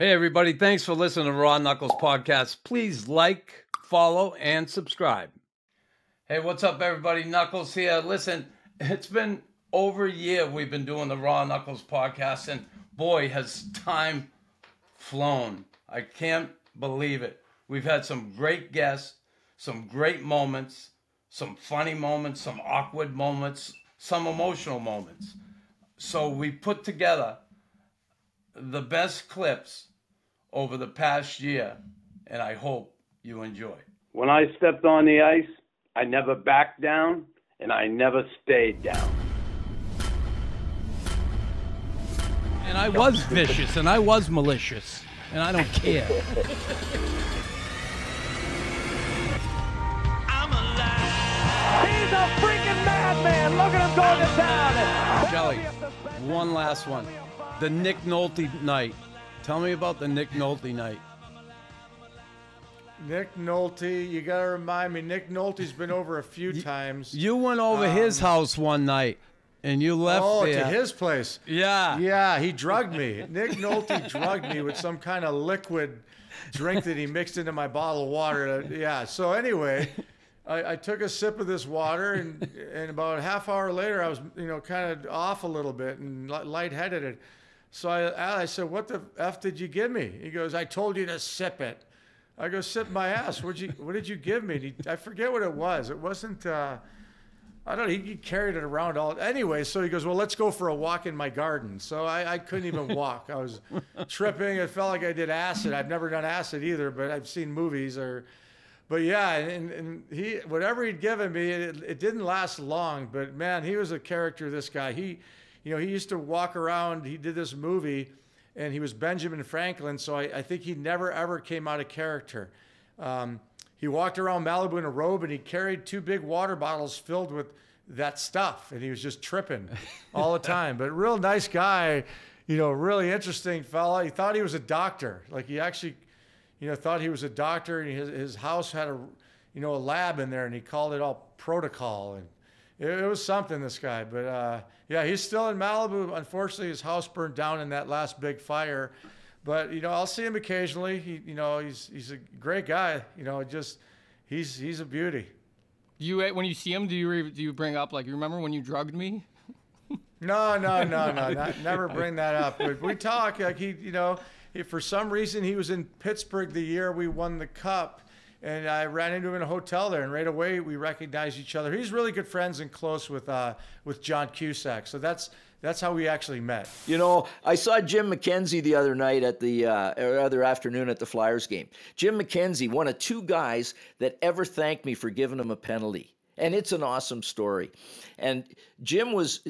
Hey, everybody. Thanks for listening to Raw Knuckles Podcast. Please like, follow, and subscribe. Hey, what's up, everybody? Knuckles here. Listen, it's been over a year we've been doing the Raw Knuckles Podcast, and boy, has time flown. I can't believe it. We've had some great guests, some great moments, some funny moments, some awkward moments, some emotional moments. So we put together the best clips over the past year, and I hope you enjoy. When I stepped on the ice, I never backed down and I never stayed down. And I was vicious and I was malicious, and I don't care. He's a freaking madman. Look at him going to town. Jelly, one last one. The Nick Nolte night. Tell me about the Nick Nolte night. Nick Nolte, you got to remind me. Nick Nolte's been over a few times. You went over um, his house one night and you left oh, there. to his place. Yeah. Yeah, he drugged me. Nick Nolte drugged me with some kind of liquid drink that he mixed into my bottle of water. Yeah. So anyway, I, I took a sip of this water, and and about a half hour later, I was you know kind of off a little bit and li- lightheaded. So I I said, "What the f did you give me?" He goes, "I told you to sip it." I go, "Sip my ass." What you What did you give me? He, I forget what it was. It wasn't. Uh, I don't know. He, he carried it around all. Anyway, so he goes, "Well, let's go for a walk in my garden." So I, I couldn't even walk. I was tripping. It felt like I did acid. I've never done acid either, but I've seen movies or. But yeah, and, and he whatever he'd given me, it, it didn't last long. But man, he was a character. This guy, he, you know, he used to walk around. He did this movie, and he was Benjamin Franklin. So I, I think he never ever came out of character. Um, he walked around Malibu in a robe and he carried two big water bottles filled with that stuff and he was just tripping all the time but real nice guy you know really interesting fella he thought he was a doctor like he actually you know thought he was a doctor and his, his house had a you know a lab in there and he called it all protocol and it, it was something this guy but uh, yeah he's still in malibu unfortunately his house burned down in that last big fire but you know I'll see him occasionally. He, you know, he's he's a great guy. You know, just he's he's a beauty. You eh, when you see him, do you re- do you bring up like you remember when you drugged me? No, no, no, no, not, never bring that up. But we talk like he, you know, for some reason he was in Pittsburgh the year we won the cup, and I ran into him in a hotel there, and right away we recognized each other. He's really good friends and close with uh, with John Cusack, so that's that's how we actually met. You know, I saw Jim McKenzie the other night at the uh, or other afternoon at the Flyers game. Jim McKenzie, one of two guys that ever thanked me for giving him a penalty, and it's an awesome story. And Jim was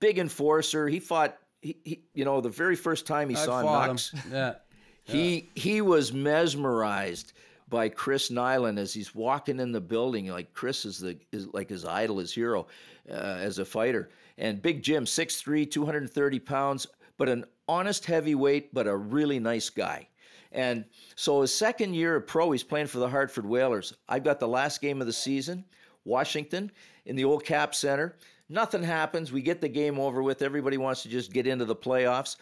big enforcer. He fought. He, he you know, the very first time he I saw fought Nux, him. Yeah. he he was mesmerized by Chris Nilan as he's walking in the building. Like Chris is the is like his idol, his hero uh, as a fighter. And Big Jim, 6'3", 230 pounds, but an honest heavyweight, but a really nice guy. And so his second year of pro, he's playing for the Hartford Whalers. I've got the last game of the season, Washington, in the old Cap Center. Nothing happens. We get the game over with. Everybody wants to just get into the playoffs.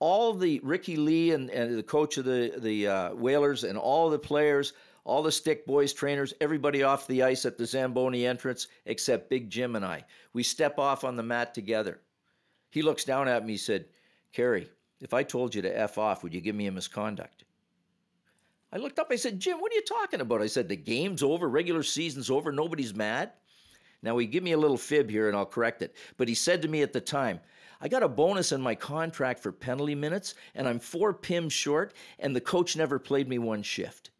All the Ricky Lee and, and the coach of the the uh, Whalers and all the players, all the stick boys, trainers, everybody off the ice at the Zamboni entrance except Big Jim and I. We step off on the mat together. He looks down at me. He said, "Kerry, if I told you to f off, would you give me a misconduct?" I looked up. I said, "Jim, what are you talking about?" I said, "The game's over. Regular season's over. Nobody's mad." Now, he give me a little fib here and I'll correct it. But he said to me at the time, I got a bonus in my contract for penalty minutes, and I'm four PIM short, and the coach never played me one shift.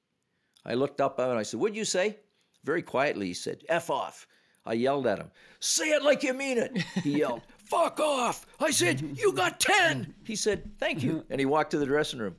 I looked up at and I said, What'd you say? Very quietly, he said, F off. I yelled at him, Say it like you mean it. He yelled, Fuck off. I said, You got 10. He said, Thank you. And he walked to the dressing room.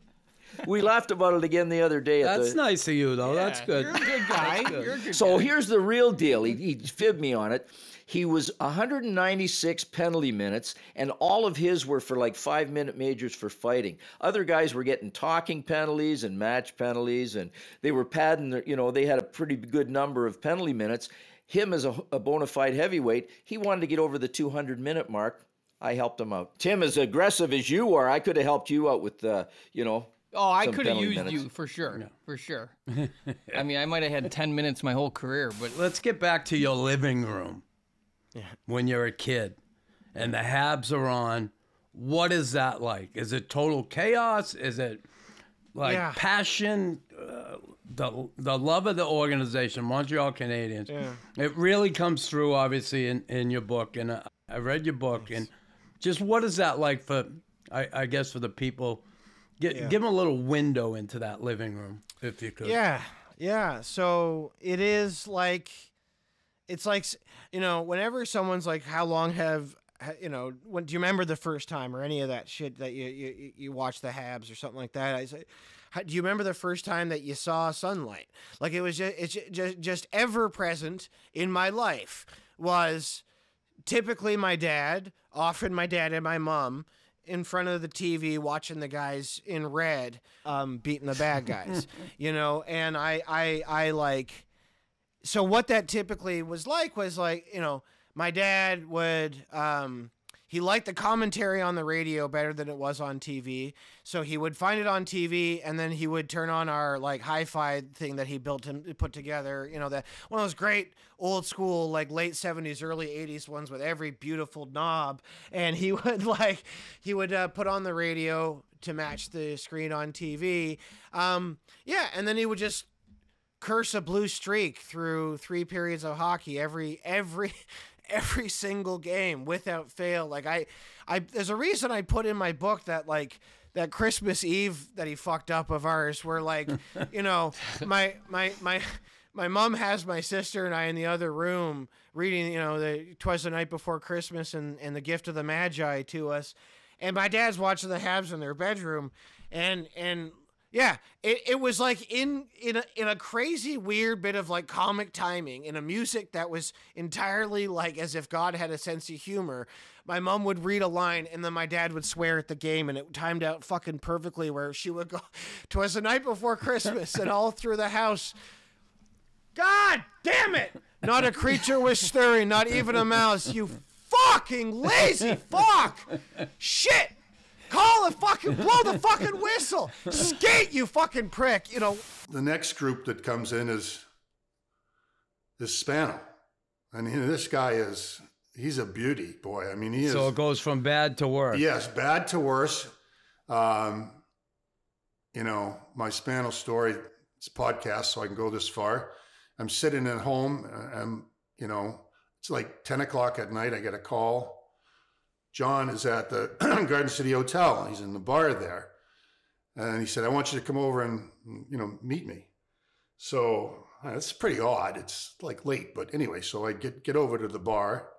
We laughed about it again the other day. At That's the, nice of you, though. That's good. You're a good guy. Good. You're a good So guy. here's the real deal. He, he fibbed me on it. He was 196 penalty minutes, and all of his were for like five minute majors for fighting. Other guys were getting talking penalties and match penalties, and they were padding, their, you know, they had a pretty good number of penalty minutes. Him as a, a bona fide heavyweight, he wanted to get over the 200 minute mark. I helped him out. Tim, as aggressive as you are, I could have helped you out with, uh, you know, Oh, I could have used minutes. you for sure, for sure. I mean, I might have had ten minutes my whole career, but Let's get back to your living room. yeah. When you're a kid and the Habs are on, what is that like? Is it total chaos? Is it like Yeah. passion? Uh, the the love of the organization, Montreal Canadiens. It really comes through, obviously, in, in your book. And uh, I read your book. And just what is that like for, I, I guess, for the people? Get, Give them a little window into that living room, if you could. Yeah, yeah. So it is like, it's like, you know, whenever someone's like, "How long have you know?" When do you remember the first time or any of that shit that you you, you watched the Habs or something like that? I say, how, do you remember the first time that you saw sunlight? Like it was just it's just just ever present in my life was typically my dad, often my dad and my mom, in front of the TV watching the guys in red um, beating the bad guys, you know, and I, I, I like. So what that typically was like was like you know my dad would um, he liked the commentary on the radio better than it was on TV, so he would find it on TV and then he would turn on our like hi-fi thing that he built and put together. You know that one of those great old school like late 70s early 80s ones with every beautiful knob and he would like he would uh, put on the radio to match the screen on tv um, yeah and then he would just curse a blue streak through three periods of hockey every every every single game without fail like i i there's a reason i put in my book that like that christmas eve that he fucked up of ours where like you know my my my my mom has my sister and I in the other room reading, you know, the twas the night before Christmas and, and the gift of the Magi to us. And my dad's watching the Habs in their bedroom and and yeah, it, it was like in in a, in a crazy weird bit of like comic timing in a music that was entirely like as if God had a sense of humor. My mom would read a line and then my dad would swear at the game and it timed out fucking perfectly where she would go, "Twas the night before Christmas," and all through the house. God damn it! Not a creature was stirring, not even a mouse. You fucking lazy fuck! Shit! Call the fucking, blow the fucking whistle! Skate, you fucking prick! You know, The next group that comes in is is Spano, and he- this guy is he's a beauty, boy. I mean, he is. So it goes from bad to worse. Yes, bad to worse. Um, you know, my Spano story, it's a podcast, so I can go this far. I'm sitting at home, I'm, you know, it's like 10 o'clock at night. I get a call. John is at the Garden City Hotel. He's in the bar there. And he said, I want you to come over and, you know, meet me. So uh, it's pretty odd. It's like late, but anyway, so I get, get over to the bar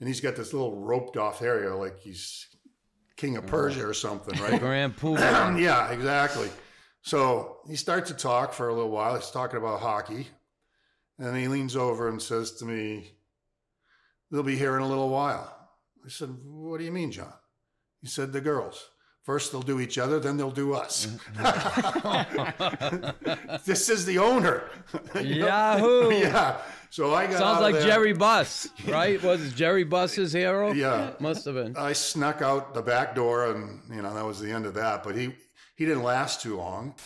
and he's got this little roped off area like he's king of Persia or something, right? Grand Poobah. yeah, exactly. So he starts to talk for a little while. He's talking about hockey. And he leans over and says to me, They'll be here in a little while. I said, What do you mean, John? He said, The girls. First they'll do each other, then they'll do us. this is the owner. Yahoo! yeah. So I got out Sounds of like there. Jerry Buss, right? Was it Jerry Buss's hero? Yeah. Must have been. I snuck out the back door, and you know that was the end of that. But he he didn't last too long.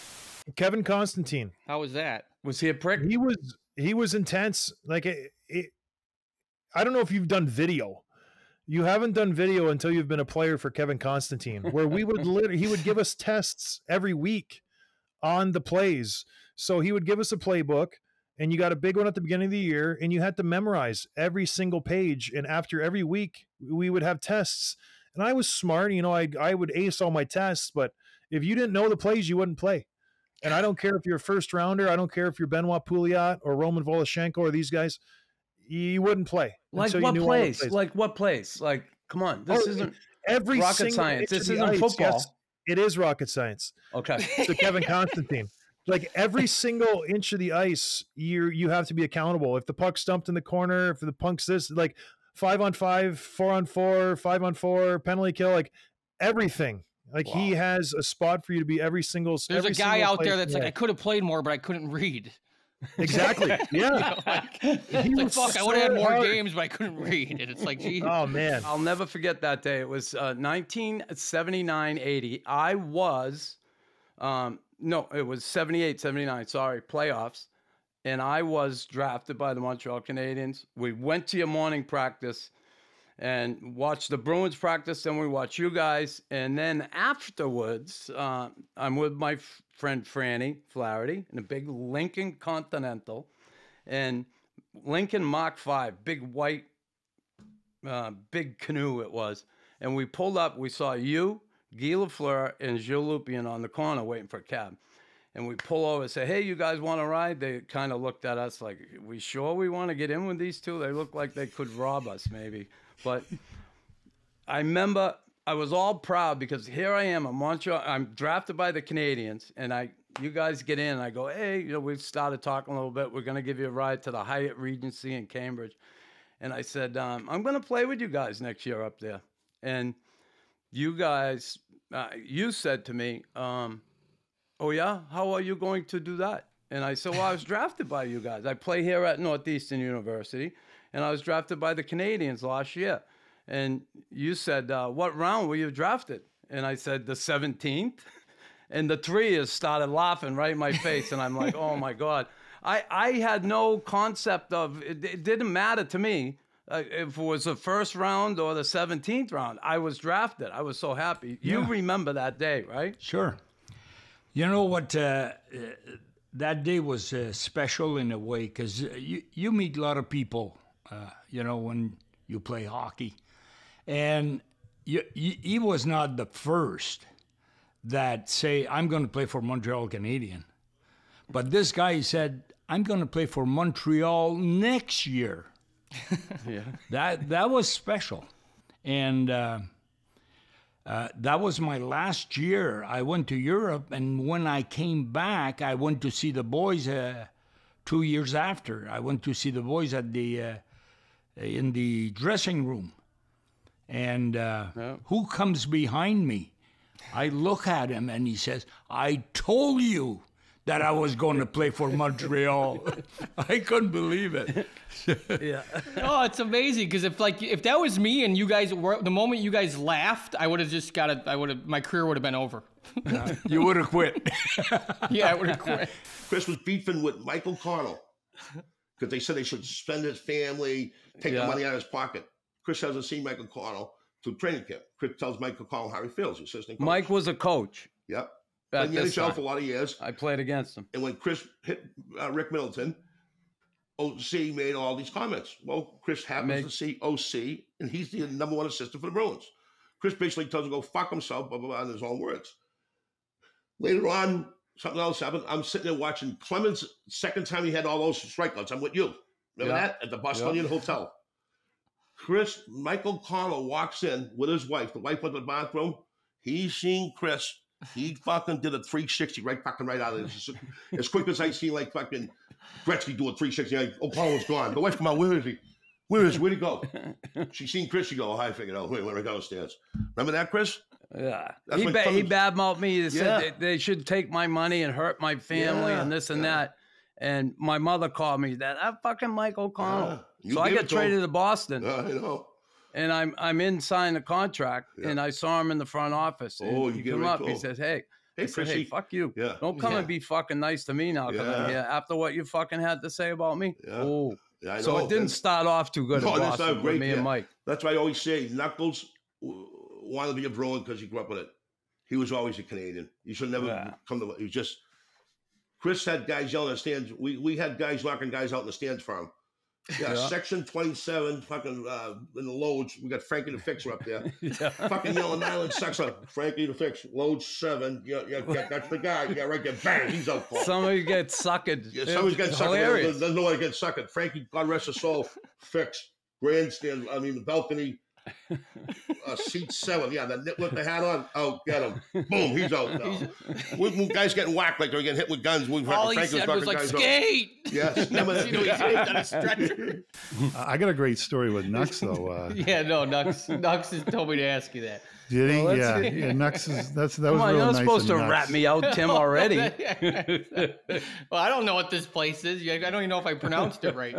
Kevin Constantine. how was that? Was he a prick? He was he was intense. Like it, it, I don't know if you've done video. You haven't done video until you've been a player for Kevin Constantine, where we would literally he would give us tests every week on the plays. So he would give us a playbook, and you got a big one at the beginning of the year, and you had to memorize every single page. And after every week, we would have tests. And I was smart, you know, I I would ace all my tests, but if you didn't know the plays, you wouldn't play. And I don't care if you're a first rounder. I don't care if you're Benoit Pouliot or Roman Voloshenko or these guys. You wouldn't play. Like what knew all the place? Like what place? Like, come on. This Oh, isn't every rocket science. This isn't ice, football. yes, it is rocket science. okay. So Kevin Constantine, like every single inch of the ice, you you have to be accountable. If the puck's stumped in the corner, if the punk's this, like five on five, four on four, five on four, penalty kill, like everything. Like he has a spot for you to be every single. There's every a guy out there that's like, I could have played more, but I couldn't read. Exactly. Yeah. like, He it's like, was fuck, I would have had more hard. games, but I couldn't read. And it's like, gee, Oh man. I'll never forget that day. It was uh, 1979 80. I was Um, no, it was 78, 79, sorry, playoffs. And I was drafted by the Montreal Canadiens. We went to your morning practice and watched the Bruins practice. Then we watched you guys. And then afterwards, uh, I'm with my f- friend Franny Flaherty in a big Lincoln Continental. And Lincoln Mach 5, big white, uh, big canoe it was. And we pulled up, we saw you, Guy Lafleur, and Gilles Lupien on the corner waiting for a cab. And we pull over and say, hey, you guys want to ride? They kind of looked at us like, we sure we want to get in with these two? They look like they could rob us, maybe. But I remember I was all proud because here I am, I'm Montreal. I'm drafted by the Canadiens, and I, you guys get in. And I go, hey, you know, we've started talking a little bit. We're gonna give you a ride to the Hyatt Regency in Cambridge, and I said, um, I'm gonna play with you guys next year up there. And you guys, uh, you said to me, um, oh yeah, how are you going to do that? And I said, well, I was drafted by you guys. I play here at Northeastern University, and I was drafted by the Canadiens last year. And you said, uh, what round were you drafted? And I said, the 17th. And the three has started laughing right in my face. And I'm like, oh my God. I, I had no concept of it, it didn't matter to me uh, if it was the first round or the 17th round. I was drafted. I was so happy. You Yeah. remember that day, right? Sure. You know what? Uh, uh, that day was uh, special in a way because you, you meet a lot of people, uh, you know, when you play hockey. And you, you, he was not the first that say, I'm going to play for Montreal Canadian. But this guy said, I'm going to play for Montreal next year. Yeah. That, that was special. And uh, uh, that was my last year. I went to Europe, and when I came back, I went to see the boys. Uh, two years after, I went to see the boys at the uh, in the dressing room, and uh, who comes behind me? I look at him, and he says, "I told you." That I was going to play for Montreal. I couldn't believe it. yeah. oh, it's amazing because if like if that was me and you guys were the moment you guys laughed, I would have just got it. I would have my career would have been over. you would have quit. yeah, I would have quit. Chris was beefing with Mike O'Connell because they said they should suspend his family, take Yeah. the money out of his pocket. Chris hasn't seen Mike O'Connell to training camp. Chris tells Mike O'Connell how he feels, assistant coach. Mike was a coach. Yep. At in the NHL time. for a lot of years. I played against him. And when Chris hit uh, Rick Middleton, OC made all these comments. Well, Chris happens Make- to see OC, and he's the number one assistant for the Bruins. Chris basically tells him to go fuck himself, blah, blah, blah, in his own words. Later on, something else happened. I'm sitting there watching Clemens' second time he had all those strikeouts. I'm with you. Remember Yeah. that? At the Bostonian Hotel. Chris, Mike O'Connell walks in with his wife. The wife went to the bathroom. He seen Chris. He fucking did a 360 right fucking right out of this. As quick as I seen like fucking Gretzky do a 360. Like, oh, Connell's gone. The wife come out, where is he? Where is he? Where'd he go? She seen Chris. She go, oh, I figured out. Wait, went right downstairs. Remember that, Chris? Yeah. That's he, ba- he badmouthed me. He said Yeah. they, they should take my money and hurt my family Yeah, and this and yeah. that. And my mother called me that that fucking Mike O'Connell. You so I got it to him. traded to Boston. Yeah, I know. and I'm I'm in signing the contract, Yeah. and I saw him in the front office. And Oh, you he get came up. to He says, "Hey." Hey, said, hey, fuck you. Yeah. Don't come Yeah. and be fucking nice to me now because Yeah. Here after what you fucking had to say about me. Yeah. Oh. Yeah, So it didn't And start off too good No, at that's Boston not great, me and Mike. That's why I always say Knuckles wanted to be a Bruin because he grew up with it. He was always a Canadian. You should never come to. He was just. Chris had guys yelling in stands. We we had guys knocking guys out in the stands for him. Yeah, Yeah. section twenty seven, fucking uh, in the loges. We got Frankie the Fixer up there. Yeah. fucking yelling Island Section. Frankie the Fix, loge seven. Yeah, yeah, yeah, that's the guy. Yeah, right there. Bang, he's out cold. Somebody gets suckered. Yeah, somebody's getting sucked. hilarious. There's, there's no way to get sucked. Frankie, God rest his soul, fix Grandstand, I mean, the balcony, uh, seat seven. Yeah, the nit with the hat on. Oh, get him. Boom, he's out now. we, we guys getting whacked like they're getting hit with guns. We All he said was like guys out. skate. Yes. you know, he's on a stretcher. I got a great story with Nux though. Uh, yeah, no, Nux. Nux has told me to ask you that. did he? Well, yeah, let's- yeah. Nux is that's that Come was on, real you're not nice supposed to of Nux. rat me out, Tim, already. well, I don't know what this place is. I don't even know if I pronounced it right.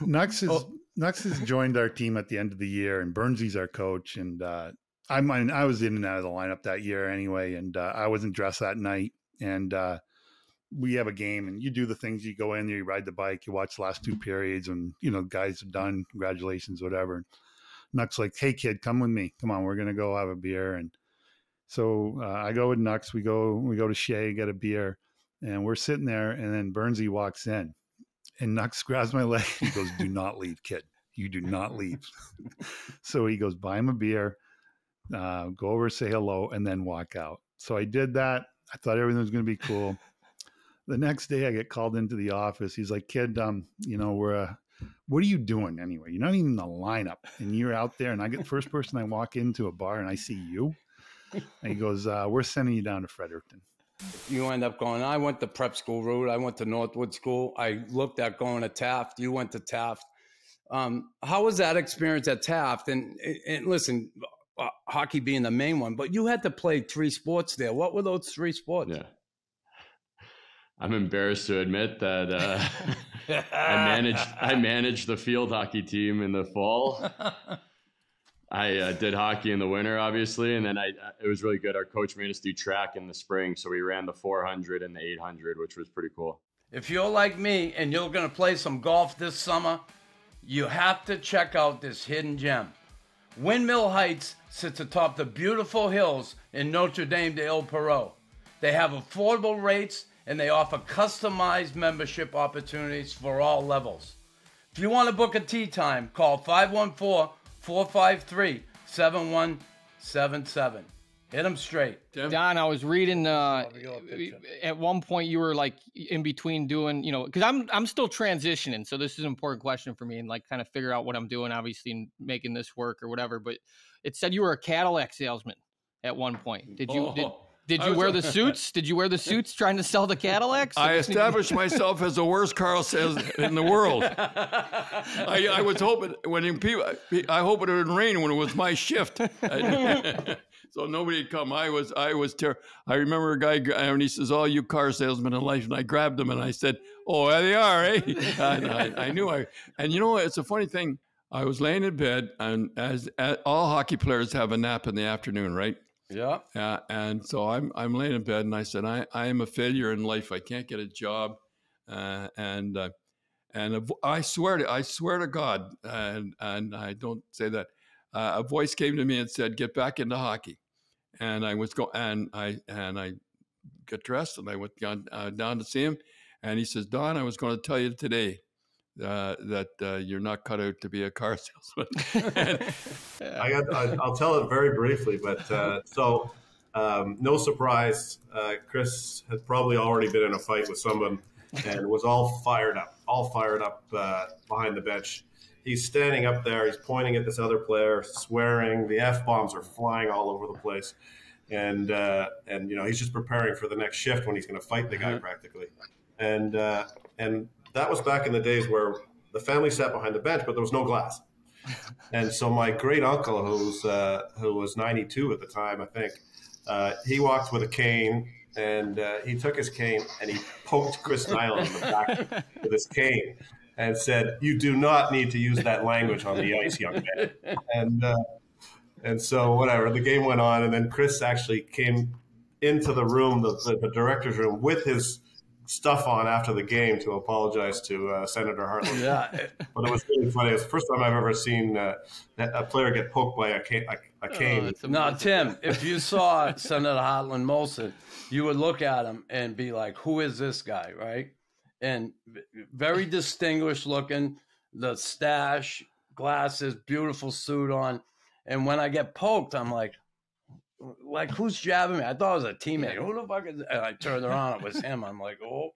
Nux is Oh. Nux has joined our team at the end of the year, and Burnsy's our coach. And uh, I'm I was in and out of the lineup that year anyway, and uh, I wasn't dressed that night. And uh, we have a game, and you do the things. You go in there, you ride the bike, you watch the last two periods, and you know guys are done. Congratulations, whatever. Nuck's like, "Hey kid, come with me. Come on, we're gonna go have a beer." And so uh, I go with Nux. We go we go to Shea, get a beer, and we're sitting there, and then Burnsy walks in, and Nux grabs my leg. He goes, "Do not leave, kid. You do not leave." so he goes, "Buy him a beer." uh, go over, say hello, and then walk out. So I did that. I thought everything was going to be cool. the next day, I get called into the office. He's like, "Kid, um, you know, we're, uh, what are you doing anyway? You're not even in the lineup, and you're out there." And I get the first person I walk into a bar, and I see you. And he goes, uh, "We're sending you down to Fredericton." You end up going. I went the prep school route. I went to Northwood School. I looked at going to Taft. You went to Taft. Um, how was that experience at Taft? And, and listen, uh, hockey being the main one, but you had to play three sports there. What were those three sports? Yeah. I'm embarrassed to admit that uh, I managed I managed the field hockey team in the fall. I uh, did hockey in the winter, obviously, and then I it was really good. Our coach made us do track in the spring, so we ran the 400 and the 800, which was pretty cool. If you're like me and you're going to play some golf this summer, you have to check out this hidden gem. Windmill Heights sits atop the beautiful hills in Notre-Dame-de-l'Île-Perrot. They have affordable rates and they offer customized membership opportunities for all levels. If you want to book a tee time, call 514 453 7177. Hit them straight. Don, I was reading. Uh, at one point, you were like in between doing, you know, because I'm I'm still transitioning, so this is an important question for me, and like kind of figure out what I'm doing, obviously, and making this work or whatever. But it said you were a Cadillac salesman at one point. Did you? Oh. did I you wear the suits? Did you wear the suits trying to sell the Cadillacs? I established myself as the worst car sales in the world. I, I was hoping when people, I hope it would rain when it was my shift, so nobody'd come. I was, I was ter- I remember a guy, and he says, "All you car salesmen in life," and I grabbed him and I said, "Oh, there they are, eh?" And I, I knew I, and you know, what? it's a funny thing. I was laying in bed, and as, as all hockey players have a nap in the afternoon, right? Yeah. Uh, and so I'm I'm laying in bed and I said I, I am a failure in life. I can't get a job, uh, and uh, and vo- I swear to I swear to God, and and I don't say that. Uh, a voice came to me and said, "Get back into hockey," and I was go and I and I got dressed and I went down uh, down to see him, and he says, "Don, I was going to tell you today." Uh, that uh, you're not cut out to be a car salesman. And- I got, I, I'll tell it very briefly, but uh, so um, no surprise, uh, Chris had probably already been in a fight with someone and was all fired up, all fired up uh, behind the bench. He's standing up there, he's pointing at this other player, swearing. The f bombs are flying all over the place, and uh, and you know he's just preparing for the next shift when he's going to fight the guy practically, and uh, and that was back in the days where the family sat behind the bench, but there was no glass. And so my great uncle, who's uh, who was 92 at the time, I think, uh, he walked with a cane, and uh, he took his cane and he poked Chris Nilan in the back with his cane, and said, "You do not need to use that language on the ice, young man." And uh, and so whatever, the game went on, and then Chris actually came into the room, the, the, the director's room, with his stuff on after the game to apologize to uh, Senator Hartland. Yeah. but it was really funny. It's the first time I've ever seen uh, a player get poked by a cane. A, a cane. Now, Tim, if you saw Senator Hartland Molson, you would look at him and be like, "Who is this guy?" Right? And very distinguished looking, the stash, glasses, beautiful suit on. And when I get poked, I'm like, "Like who's jabbing me?" I thought it was a teammate. Who the fuck is? And I turned around, it was him. I'm like, "Oh."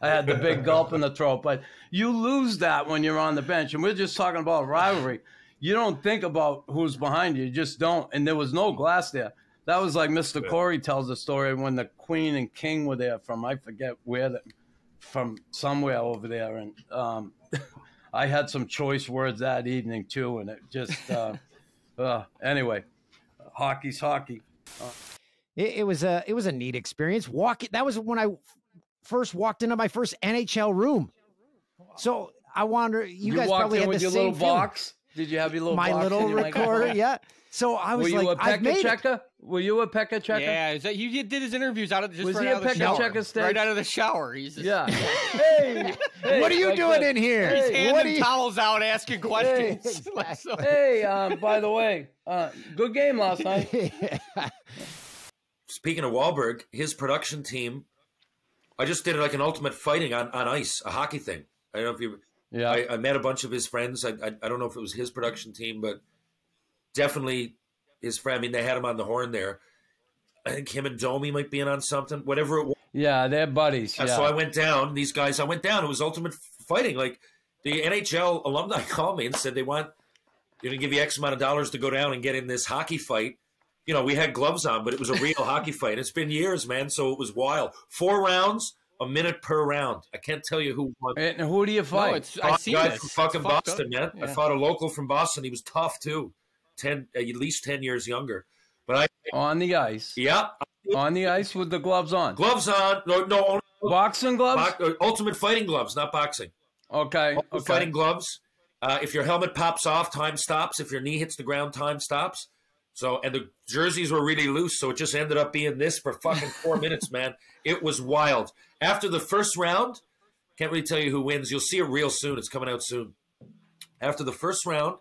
I had the big gulp in the throat, but you lose that when you're on the bench. And we're just talking about rivalry. You don't think about who's behind you. You just don't. And there was no glass there. That was like Mr. Corey tells the story when the Queen and King were there from I forget where, the, from somewhere over there. And um, I had some choice words that evening too. And it just, uh, uh, anyway, hockey's hockey. Uh, It, it was a it was a neat experience. Walk that was when I first walked into my first NHL room. So I wonder, you, You guys probably had with the your same little feeling. box? Did you have your little my box little recorder. microphone? Yeah. So I was like, Were you like, a I've Pekka made it. checker? Were you a Pekka checker? Yeah, is that he did his interviews out of just Was right he a out of the Pekka shower. checker stage? Right out of the shower. He's just, Yeah. hey, hey, What are you like doing this. in here? He's Hey, handing what are you- towels out, asking questions. Like, so- hey, um, by the way, uh, good game last night. Speaking of Wahlberg, his production team, I just did like an ultimate fighting on, on ice, a hockey thing. I don't know if you. Yeah. I, I met a bunch of his friends. I, I I don't know if it was his production team, but definitely his friend. I mean, they had him on the horn there. I think him and Domi might be in on something. Whatever it was. Yeah, they're buddies. Yeah. So I went down. These guys, I went down. It was ultimate fighting. Like the NHL alumni called me and said they want you to give you X amount of dollars to go down and get in this hockey fight. You know, we had gloves on, but it was a real hockey fight. It's been years, man. So it was wild. Four rounds, a minute per round. I can't tell you who won. And who do you fight? it's- I Fought a guy this. from fucking Boston, up. man. I fought a local from Boston. He was tough too, ten at least ten years younger. But I on the ice. Yeah, on the ice with the gloves on. gloves on. No, no, only boxing gloves. Bo- uh, ultimate fighting gloves, not boxing. Okay, Ultimate okay. fighting gloves. Uh, if your helmet pops off, time stops. If your knee hits the ground, time stops. So, and the jerseys were really loose, so it just ended up being this for fucking four minutes, man. It was wild. After the first round, can't really tell you who wins. You'll see it real soon. It's coming out soon. After the first round,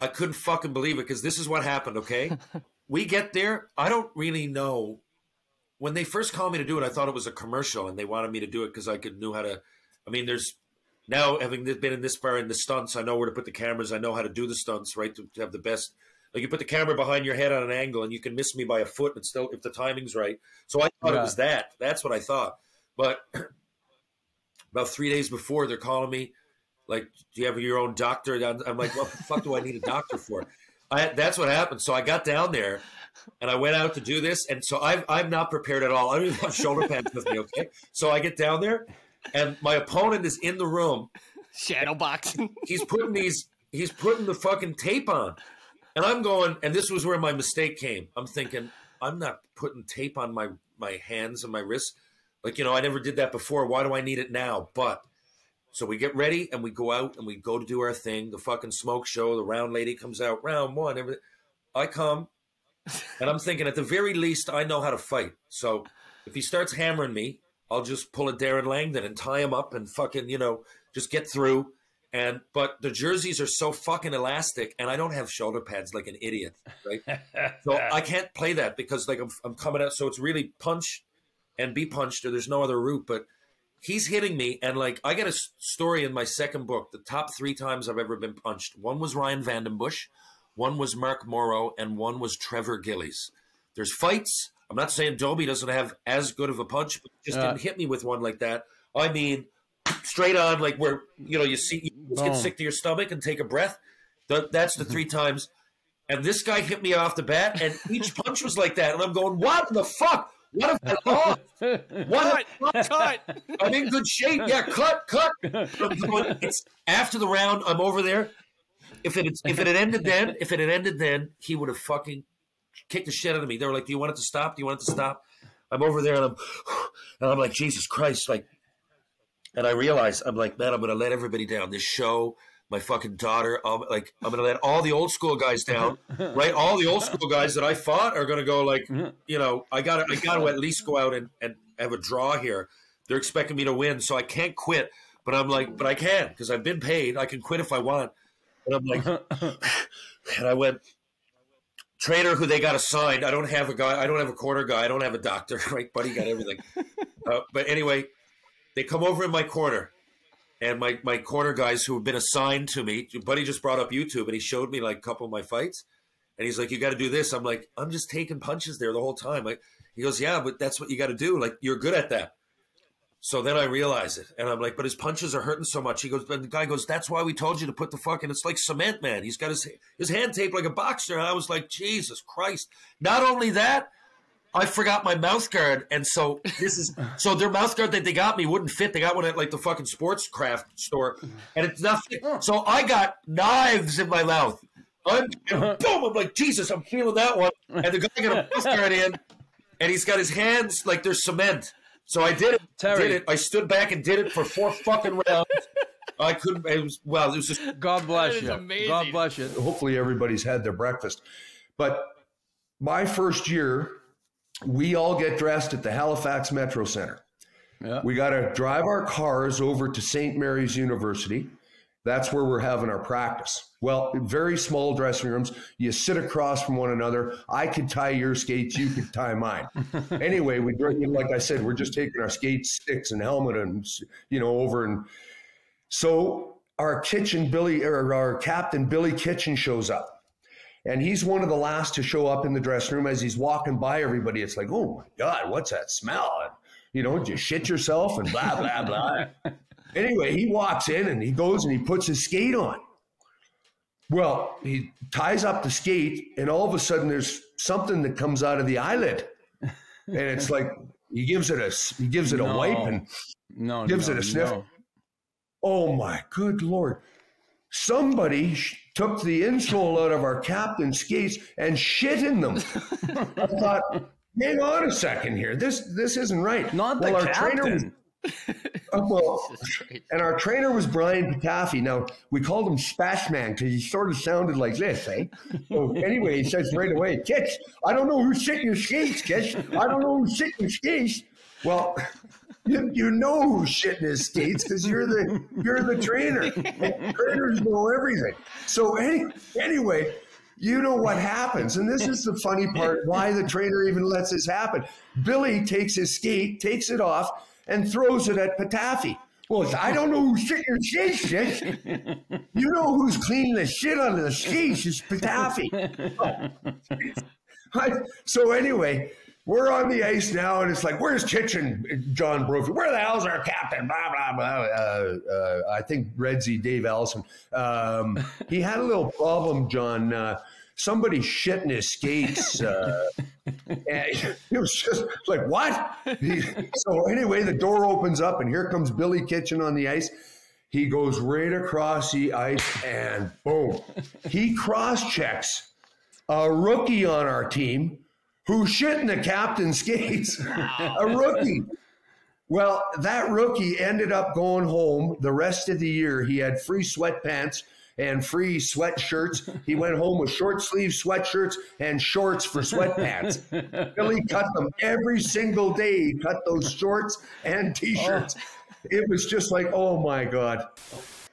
I couldn't fucking believe it because this is what happened, okay? we get there. I don't really know. When they first called me to do it, I thought it was a commercial and they wanted me to do it because I could knew how to. I mean, there's now having been in this far in the stunts, I know where to put the cameras. I know how to do the stunts, right? To, to have the best. Like you put the camera behind your head on an angle, and you can miss me by a foot, and still, if the timing's right. So I thought Yeah. it was that. That's what I thought. But about three days before, they're calling me, like, "Do you have your own doctor?" I'm I'm like, "What the fuck do I need a doctor for?" I, that's what happened. So I got down there, and I went out to do this, and so I've, I'm not prepared at all. I don't even have shoulder pads with me. Okay, so I get down there, and my opponent is in the room, shadow boxing. He's putting these. He's putting the fucking tape on, and I'm going. And this was where my mistake came. I'm thinking I'm not putting tape on my my hands and my wrists. Like you know, I never did that before. Why do I need it now? But so we get ready and we go out and we go to do our thing. The fucking smoke show. The round lady comes out. Round one. Everything. I come, and I'm thinking at the very least I know how to fight. So if he starts hammering me, I'll just pull a Darren Langdon and tie him up and fucking you know just get through. And but the jerseys are so fucking elastic, and I don't have shoulder pads like an idiot, right? so I can't play that because like I'm, I'm coming out. So it's really punch and be punched, or there's no other route. But he's hitting me, and like I got a story in my second book. The top three times I've ever been punched. One was Ryan VandenBussche, one was Mark Morrow, and one was Trevor Gillies. There's fights. I'm not saying Domi doesn't have as good of a punch, but he just Yeah. didn't hit me with one like that. I mean, straight on, like where you know you see you just get sick to your stomach and take a breath. Th- that's the three times. And this guy hit me off the bat, and each punch was like that. And I'm going, what the fuck? What if I lost? What? if- cut. I'm in good shape. Yeah, cut, cut. It's after the round. I'm over there. If it had, if it had ended then, if it had ended then, he would have fucking kicked the shit out of me. They were like, "Do you want it to stop? Do you want it to stop?" I'm over there, and I'm and I'm like, Jesus Christ, like. And I realize I'm like, man, I'm gonna let everybody down. This show, my fucking daughter, I'm like, I'm gonna let all the old school guys down, right? All the old school guys that I fought are gonna go like, you know, I gotta, I gotta at least go out and, and have a draw here. They're expecting me to win, so I can't quit. But I'm like, but I can because I've been paid. I can quit if I want. And I'm like, and I went, trainer who they got assigned. I don't have a guy. I don't have a corner guy. I don't have a doctor. Right, buddy, got everything. uh, but anyway, they come over in my corner, and my my corner guys who have been assigned to me. Buddy just brought up YouTube, and he showed me like a couple of my fights, and he's like, "You got to do this." I'm like, "I'm just taking punches there the whole time." Like, he goes, "Yeah, but that's what you got to do. Like, you're good at that." So then I realize it, and I'm like, "But his punches are hurting so much." He goes, "But the guy goes, that's why we told you to put the fucking. It's like cement, man. He's got his his hand taped like a boxer." And I was like, "Jesus Christ!" Not only that, I forgot my mouth guard, and so this is so their mouth guard that they got me wouldn't fit. They got one at like the fucking sports craft store, and it's not fit. So I got knives in my mouth. I'm and uh-huh. boom! I'm like Jesus, I'm feeling that one, and the guy got a mouth guard in, and he's got his hands like they're cement. So I did it. Terry. Did it. I stood back and did it for four fucking rounds. I couldn't. It was well. It was just. God bless you. amazing. God bless you. hopefully everybody's had their breakfast. But my first year, we all get dressed at the Halifax Metro Center. Yeah. We got to drive our cars over to St. Mary's University. That's where we're having our practice. Well, very small dressing rooms. You sit across from one another. I could tie your skates. You could tie mine. anyway, we like I said, we're just taking our skate sticks and helmet and you know over and so our kitchen Billy or our captain Billy Kitchen shows up. And he's one of the last to show up in the dressing room as he's walking by everybody. It's like, oh my God, what's that smell? And, you know, did you shit yourself and blah, blah, blah. anyway, he walks in and he goes and he puts his skate on. Well, he ties up the skate, and all of a sudden there's something that comes out of the eyelid. And it's like he gives it a he gives it a wipe and No, gives no, it a sniff. no. Oh my good lord! Somebody sh- took the insole out of our captain's skates and shit in them. I thought, hang on a second here. This this isn't right. Not the our trainer was, captain. uh, well, and our trainer was Brian Patafi. Now we called him Spash Man because he sort of sounded like this, eh? So anyway, he says right away, "Kitch, I don't know who's shitting your skates, Kitch. I don't know who's shitting your skates." Well, you, you know who's shitting his skates because you're the you're the trainer. Trainers know everything. So any, anyway, you know what happens, and this is the funny part: why the trainer even lets this happen. Billy takes his skate, takes it off, and throws it at Patafi. Well, I don't know who's shitting your skates, shit. You know who's cleaning the shit out of the skates is Patafi. So anyway, we're on the ice now, and it's like, where's Kitchen, John Brophy? Where the hell's our captain? Blah blah blah. Uh, uh, I think Redsy, Dave Allison. Um, he had a little problem, John. Uh, somebody shit in his skates. Uh, and it was just like, what? He- so anyway, the door opens up, and here comes Billy Kitchen on the ice. He goes right across the ice, and boom, he cross checks a rookie on our team who shit in the captain's skates. a rookie. Well, that rookie ended up going home the rest of the year. He had free sweatpants and free sweatshirts. He went home with short sleeve sweatshirts and shorts for sweatpants. Billy cut them every single day. He cut those shorts and t-shirts. Oh. It was just like, oh my God.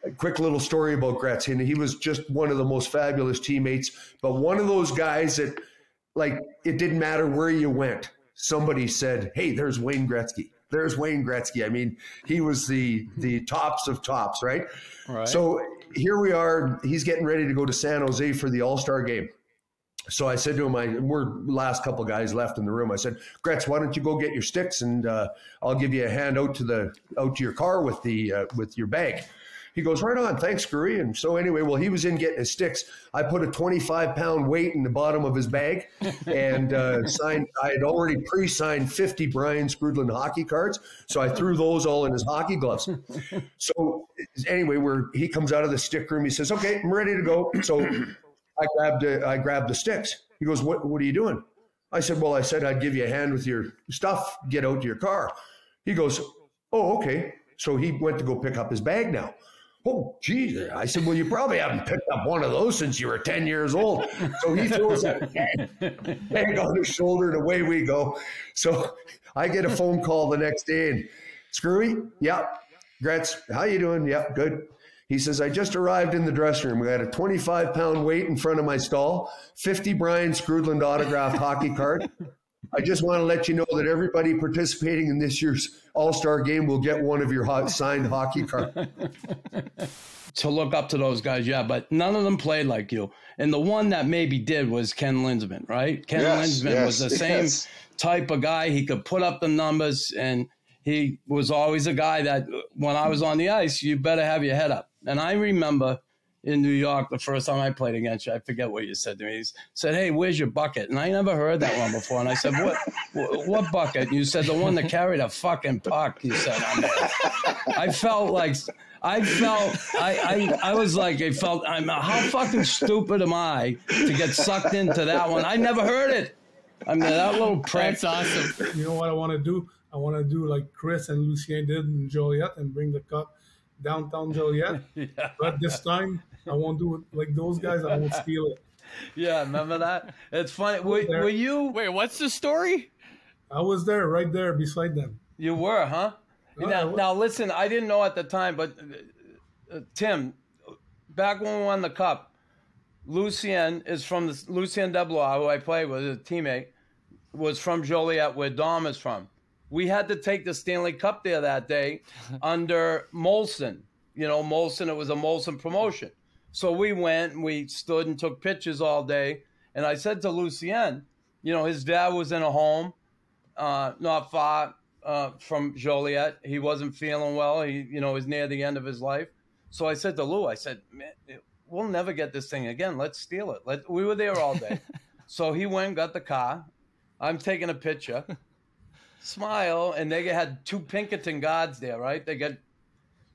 A quick little story about Gretzky. He was just one of the most fabulous teammates, but one of those guys that, like, it didn't matter where you went. Somebody said, "Hey, there's Wayne Gretzky. There's Wayne Gretzky." I mean, he was the the tops of tops, right? Right. So here we are. He's getting ready to go to San Jose for the All Star game. So I said to him, I, we're last couple guys left in the room. I said, Gretz, why don't you go get your sticks and uh, I'll give you a hand out to the out to your car with the uh, with your bag. He goes, right on, thanks, Screwy. And so anyway, well, he was in getting his sticks. I put a 25 pound weight in the bottom of his bag and uh, signed. I had already pre-signed 50 Brian Skrudland hockey cards, so I threw those all in his hockey gloves. So anyway, where he comes out of the stick room, he says, "Okay, I'm ready to go." So I grabbed uh, I grabbed the sticks. He goes, "What what are you doing?" I said, "Well, I said I'd give you a hand with your stuff. Get out to your car." He goes, "Oh, okay." So he went to go pick up his bag now. Oh, geez. I said, well, you probably haven't picked up one of those since you were 10 years old. So he throws that bag, bag on his shoulder and away we go. So I get a phone call the next day and Screwy, yeah. Gretz, how you doing? Yeah, good. He says, I just arrived in the dressing room. We had a 25 pound weight in front of my stall, 50 Brian Skrudland autographed hockey card. I just want to let you know that everybody participating in this year's All Star game will get one of your hot signed hockey cards. to look up to those guys, yeah, but none of them played like you. And the one that maybe did was Ken Linseman, right? Ken Yes, Linseman was the same yes. type of guy. He could put up the numbers, and he was always a guy that when I was on the ice, you better have your head up. And I remember in New York the first time I played against you, I forget what you said to me. He said, "Hey, where's your bucket?" And I never heard that one before. And I said, "What? What, what bucket?" And you said, "The one that carried a fucking puck." You said, on there. I felt like I felt I, I I was like I felt I'm how fucking stupid am I to get sucked into that one? I never heard it. I mean that little prick. That's awesome. You know what I want to do? I want to do like Chris and Lucien did in Joliette and bring the cup downtown Joliette. But this time, I won't do it like those guys. I won't steal it. Yeah, remember that? It's funny. Were, were you? Wait, what's the story? I was there, right there beside them. You were, huh? Yeah, I now, now listen. I didn't know at the time, but uh, uh, Tim, back when we won the cup, Lucien is from the Lucien Deblois, who I played with, a teammate, was from Joliette, where Dom is from. We had to take the Stanley Cup there that day under Molson. You know, Molson. It was a Molson promotion. So we went and we stood and took pictures all day. And I said to Lucien, you know, his dad was in a home uh, not far uh, from Joliette. He wasn't feeling well. He, you know, was near the end of his life. So I said to Lou, I said, man, we'll never get this thing again. Let's steal it. Let, we were there all day. so he went and got the car. I'm taking a picture. Smile. And they had two Pinkerton guards there, right? They got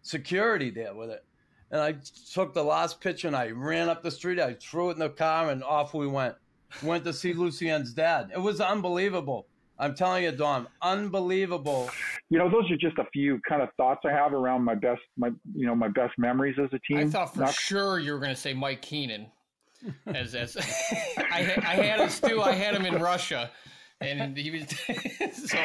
security there with it. And I took the last picture and I ran up the street. I threw it in the car and off we went. Went to see Lucien's dad. It was unbelievable. I'm telling you, Don, unbelievable. You know, those are just a few kind of thoughts I have around my best, my you know, my best memories as a team. I thought for Not- sure you were going to say Mike Keenan. As as I I had us too. I had him in Russia, and he was so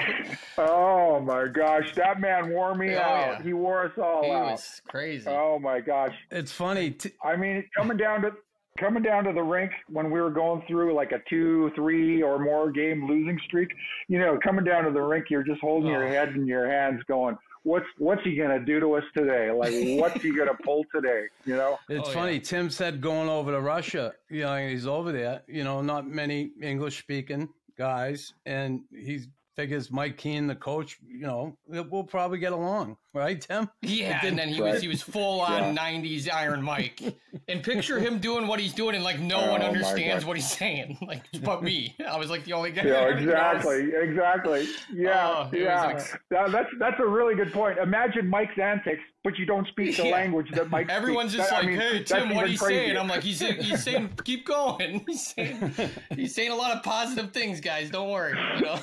Oh my gosh, that man wore me Oh, out. yeah. He wore us all He out. was crazy. Oh my gosh. It's funny. I mean, coming down to coming down to the rink when we were going through like a two, three, or more game losing streak. You know, coming down to the rink, you're just holding your oh. head in your hands, going, "What's what's he gonna do to us today? Like, what's he gonna pull today?" You know. It's oh, funny. Tim said going over to Russia. You know, he's over there. You know, not many English speaking guys, and he figures Mike Keenan, the coach. You know, we'll probably get along, right, Tim? Yeah, and then he was he was full on '90s Iron Mike, and picture him doing what he's doing, and like no Oh, one understands what he's saying, like but me. I was like the only guy. Yeah, who knows. exactly, exactly. Yeah, Oh, it was yeah. ex- That- that's that's a really good point. Imagine Mike's antics, but you don't speak the Yeah. language that Mike. Everyone's speaks. just That- I like, mean, "Hey Tim, what are you saying?" I'm like, "He's he's saying, keep going. He's saying he's saying a lot of positive things, guys. Don't worry." You know.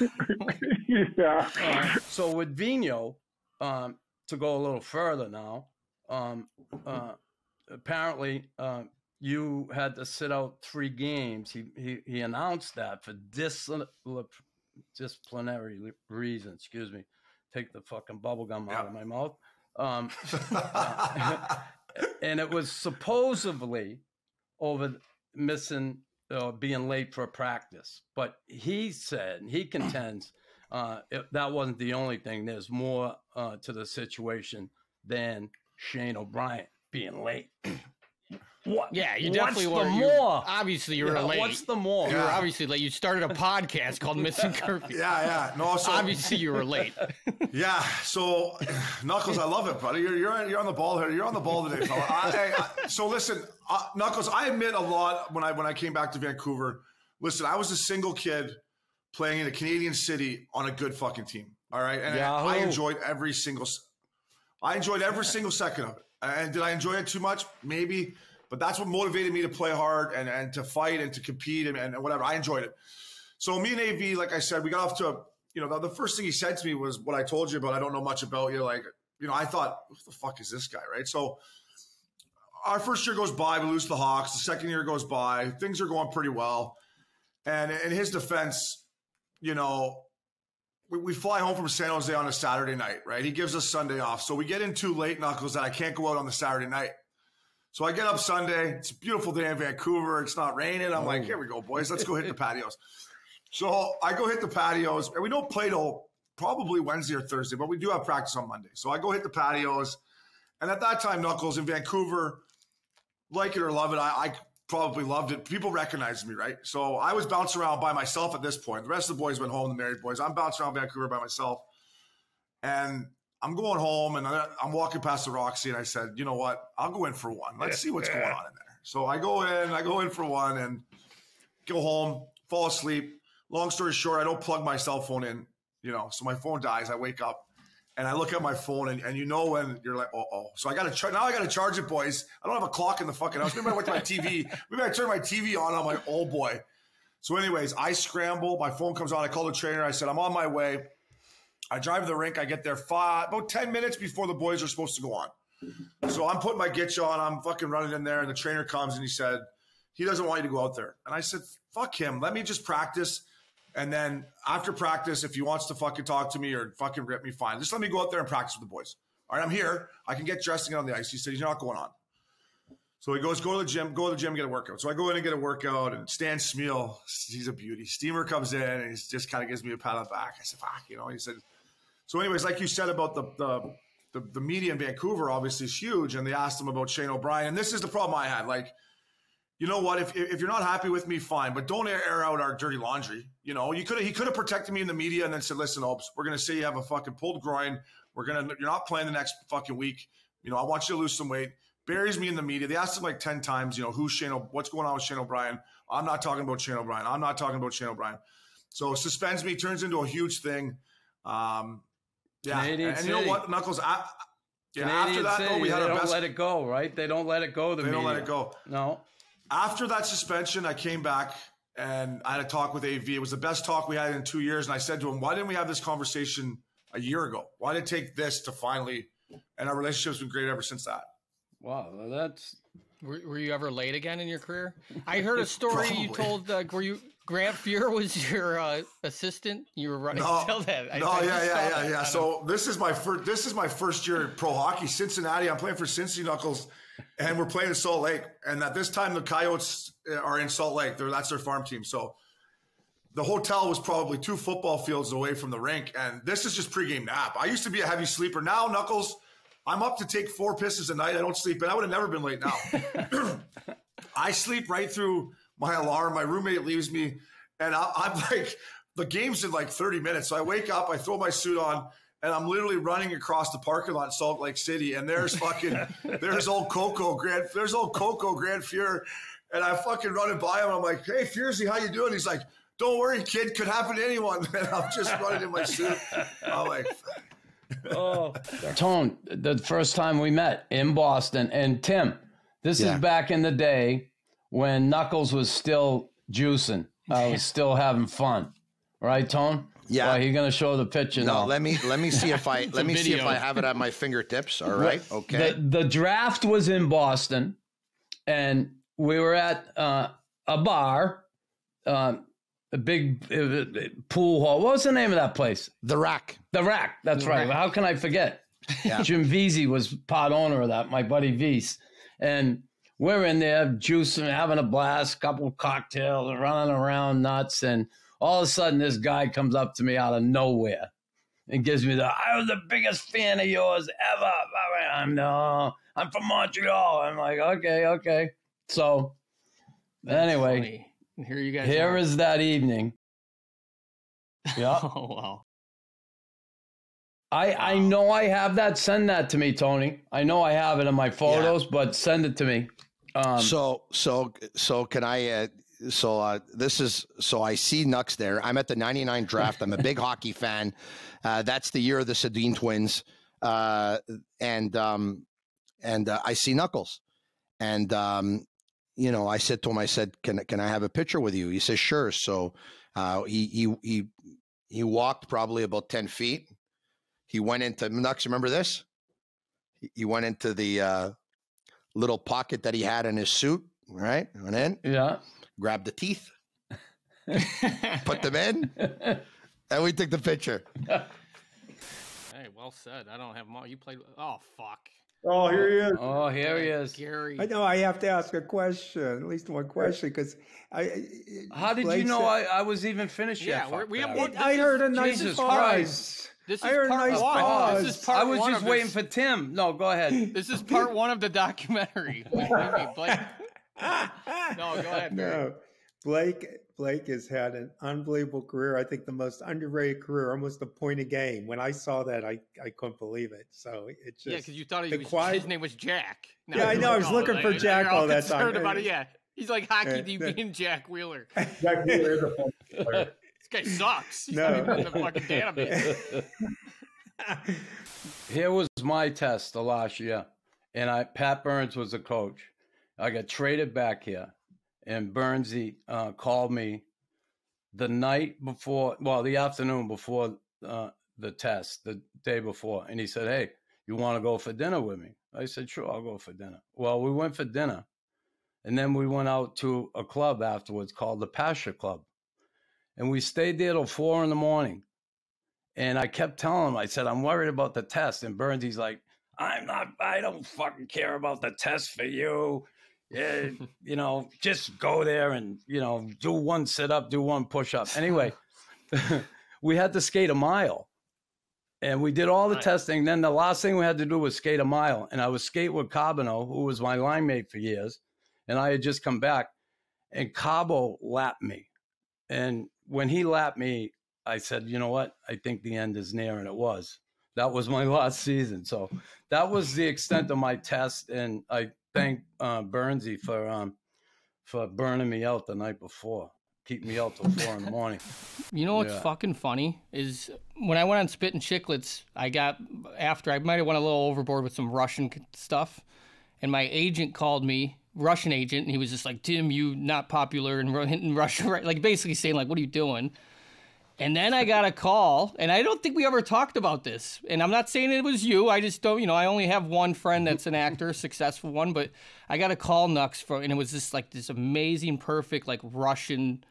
yeah. Uh, so with Vino, um, to go a little further now, um, uh, apparently uh, you had to sit out three games. He he, he announced that for dis- disciplinary reasons. Excuse me. Take the fucking bubble gum out of my mouth. Um, and it was supposedly over missing uh, being late for practice. But he said he contends uh, it, that wasn't the only thing. There's more uh, to the situation than Shane O'Brien being late. What? Yeah, you what's definitely were. you- more? obviously, you were Yeah, late. what's the more? You were Yeah. obviously late. You started a podcast called Missing Curfew. Yeah, yeah. No, so obviously you were late. Yeah, so Knuckles, I love it, buddy. You're you're, you're on the ball here. You're on the ball today, fella. I, I, so listen, uh, Knuckles. I admit a lot when I when I came back to Vancouver. Listen, I was a single kid playing in a Canadian city on a good fucking team. All right, and I, I enjoyed every single. I enjoyed every single second of it. And did I enjoy it too much? Maybe, but that's what motivated me to play hard and, and to fight and to compete and, and whatever. I enjoyed it. So me and AV, like I said, we got off to a, you know, the, the first thing he said to me was what I told you about. I don't know much about you. Like, you know, I thought, what the fuck is this guy, right? So our first year goes by, we lose to the Hawks. The second year goes by, things are going pretty well. And in his defense, you know, we, we fly home from San Jose on a Saturday night, right? He gives us Sunday off. So we get in too late, Knuckles, that I can't go out on the Saturday night. So I get up Sunday. It's a beautiful day in Vancouver. It's not raining. I'm like, oh. here we go, boys. Let's go hit the patios. So I go hit the patios, and we don't play till probably Wednesday or Thursday, but we do have practice on Monday. So I go hit the patios. And at that time, Knuckles in Vancouver, like it or love it, I, I probably loved it. People recognized me, right? So I was bouncing around by myself at this point. The rest of the boys went home, the married boys. I'm bouncing around Vancouver by myself. And I'm going home and I'm walking past the Roxy and I said, you know what? I'll go in for one. Let's see what's going on in there. So I go in, I go in for one and go home, fall asleep. Long story short, I don't plug my cell phone in, you know, so my phone dies. I wake up and I look at my phone and, and you know when you're like, oh, oh. So I got to char- now I got to charge it, boys. I don't have a clock in the fucking house. Maybe I went to my TV. Maybe I turned my TV on on my old boy. So, anyways, I scramble. My phone comes on. I call the trainer. I said, I'm on my way. I drive to the rink. I get there five, about 10 minutes before the boys are supposed to go on. So I'm putting my gitch on. I'm fucking running in there, and the trainer comes and he said, he doesn't want you to go out there. And I said, fuck him. Let me just practice. And then after practice, if he wants to fucking talk to me or fucking rip me, fine. Just let me go out there and practice with the boys. All right, I'm here. I can get dressed and get on the ice. He said, he's not going on. So he goes, go to the gym, go to the gym, get a workout. So I go in and get a workout, and Stan Smyl, he's a beauty. Steamer comes in and he just kind of gives me a pat on the back. I said, fuck, you know, he said, so anyways, like you said about the, the, the, the media in Vancouver obviously is huge. And they asked him about Shane O'Brien. And this is the problem I had. Like, you know what? If, if you're not happy with me, fine, but don't air, out our dirty laundry. You know, you could he could have protected me in the media and then said, "Listen, Opes, we're going to say you have a fucking pulled groin. We're gonna you're not playing the next fucking week. You know, I want you to lose some weight." Buries me in the media. They asked him like ten times. You know, who's Shane? O- what's going on with Shane O'Brien? I'm not talking about Shane O'Brien. I'm not talking about Shane O'Brien. So suspends me, turns into a huge thing. Um, yeah, Canadian and, and you know what, Knuckles? I, yeah, Canadian after that, City, though, we had they our don't best. let it go, right? They don't let it go. The They don't let it go. No. After that suspension, I came back and I had a talk with AV. It was the best talk we had in two years. And I said to him, why didn't we have this conversation a year ago? Why did it take this to finally, and our relationship's been great ever since that. Wow, well, that's. Were, were you ever late again in your career? I heard a story you told. Uh, were you Grant Fuhr was your uh, assistant? You were running. No, Tell that. I- no, I yeah, yeah, yeah, yeah. So this is my first. This is my first year in pro hockey. Cincinnati. I'm playing for Cincy Knuckles, and we're playing in Salt Lake. And at this time, the Coyotes are in Salt Lake. They're, that's their farm team. So the hotel was probably two football fields away from the rink. And this is just pregame nap. I used to be a heavy sleeper. Now Knuckles, I'm up to take four pisses a night. I don't sleep, and I would have never been late now. I sleep right through my alarm. My roommate leaves me, and I, I'm like, the game's in like 30 minutes. So I wake up, I throw my suit on, and I'm literally running across the parking lot in Salt Lake City. And there's fucking, there's old Coco Grant, there's old Coco Grant Fuhr, and I'm fucking running by him. I'm like, hey, Furzy, how you doing? He's like, don't worry, kid, could happen to anyone. And I'm just running in my suit. I'm like, oh, Tone, the first time we met in Boston, and Tim, this Yeah. is back in the day when Knuckles was still juicing. I was still having fun, right, Tone? Yeah. Well, you're gonna show the picture No, now. let me let me see if I let me see if. I have it at my fingertips. All right. Okay. The, the draft was in Boston, and we were at uh, a bar, uh, a big uh, pool hall. What was the name of that place? The Rack. The Rack. That's The right. Rack. How can I forget? Jim Vesey was part owner of that. My buddy Veese, and we're in there juicing, having a blast, couple cocktails, running around nuts, and all of a sudden, this guy comes up to me out of nowhere and gives me the I was the biggest fan of yours ever. I'm no, I'm from Montreal. I'm like, okay, okay. So anyway, funny. Here you guys. here are. is that evening. Yeah. oh wow. I I know I have that. Send that to me, Tony. I know I have it in my photos, but send it to me. Um, so so so can I? Uh, so uh, this is so I see Nux there. I'm at the '99 draft. I'm a big hockey fan. Uh, that's the year of the Sedin twins, uh, and um, and uh, I see Knuckles, and um, you know I said to him, I said, "Can can I have a picture with you?" He says, "Sure." So uh, he he he he walked probably about ten feet. He went into Nux. Remember this? He- He went into the uh, little pocket that he had in his suit, right? Went in. Yeah. Grabbed the teeth, put them in, and we took the picture. Hey, well said. I don't have them all. You played. Oh fuck. Oh, here he is. Oh, here he is. Gary. I know I have to ask a question, at least one question, because I. How did you know said- I, I was even finished Yeah, yet? we're- we have that. one- I heard a nice Jesus pause. Christ. This is I heard a part nice one. pause. Oh, this is part I was one just of waiting this. for Tim. No, go ahead. This is part one of the documentary. What do you mean, Blake? no, go ahead. Barry. No, Blake. Blake has had an unbelievable career. I think the most underrated career, almost a point a game. When I saw that, I, I couldn't believe it. So it just Yeah, because you thought he was, quiet- his name was Jack. Yeah, I know, I was no, looking like, for Jack all that time. concerned About it. Yeah, he's like hockey Uh, DB and Jack Wheeler. Jack Wheeler is a fun player. This guy sucks. He's No. not even in the fucking database. Here was my test the last year, and I Pat Burns was the coach. I got traded back here, and Burnsy uh, called me the night before, well, the afternoon before uh, the test, the day before, and he said, "Hey, You want to go for dinner with me? I said, Sure, I'll go for dinner. Well, we went for dinner. And then we went out to a club afterwards called the Pasha Club. And we stayed there till four in the morning. And I kept telling him, I said, I'm worried about the test. And Burnsy's like, I'm not, I don't fucking care about the test for you. Yeah, you know, just go there and, you know, do one sit up, do one push up. Anyway, we had to skate a mile and we did all the testing. Then the last thing we had to do was skate a mile. And I was skate with Carbonneau, who was my line mate for years. And I had just come back and Cabo lapped me. And when he lapped me, I said, you know what? I think the end is near. And it was. That was my last season. So that was the extent of my test. And I thank uh, Burnsy for um, for burning me out the night before, keep me out till four in the morning. You know what's Yeah. fucking funny is when I went on Spit and Chicklets, I got after I might have went a little overboard with some Russian stuff, and my agent called me, Russian agent, and he was just like, "Tim, you not popular in, in Russia, right?" Like basically saying like, "What are you doing?" And then I got a call, and I don't think we ever talked about this. And I'm not saying it was you. I just don't, you know, I only have one friend that's an actor, a successful one. But I got a call, Nux, from, and it was just like this amazing, perfect, like Russian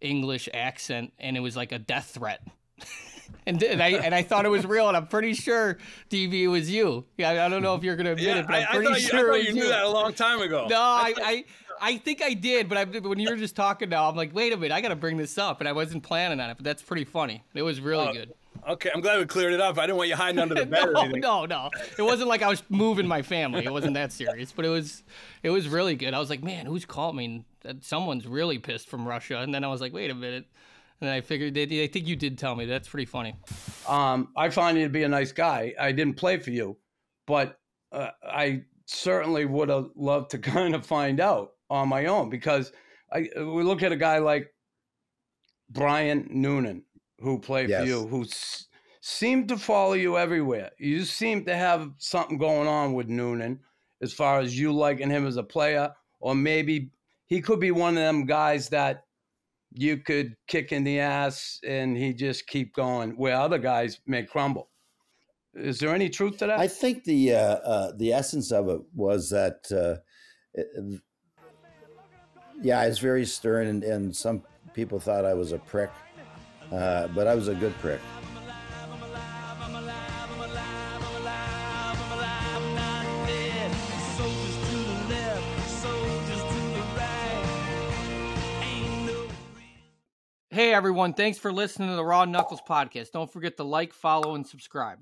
English accent, and it was like a death threat. and, and I and I thought it was real, and I'm pretty sure DB was you. Yeah, I don't know if you're gonna admit Yeah, it, but I, I'm I pretty thought, you, I sure thought you knew that a long time ago. no, I, I, I think I did, but I, when you were just talking now, I'm like, wait a minute, I got to bring this up, and I wasn't planning on it, but that's pretty funny. It was really Oh, good. Okay, I'm glad we cleared it up. I didn't want you hiding under the bed or no, anything. no, no. It wasn't like I was moving my family. It wasn't that serious, but it was, it was really good. I was like, man, who's called me? That someone's really pissed from Russia, and then I was like, wait a minute, and then I figured they, I think you did tell me. That's pretty funny. Um, I find you to be a nice guy. I didn't play for you, but uh, I certainly would have loved to kind of find out on my own because I we look at a guy like Brian Noonan who played Yes. for you, who s- seemed to follow you everywhere. You seem to have something going on with Noonan as far as you liking him as a player, or maybe he could be one of them guys that you could kick in the ass and he just keep going where other guys may crumble. Is there any truth to that? I think the uh, uh, the essence of it was that, uh, yeah, I was very stern, and, and some people thought I was a prick, uh, but I was a good prick. Hey everyone, thanks for listening to the Raw Knuckles podcast. Don't forget to like, follow, and subscribe.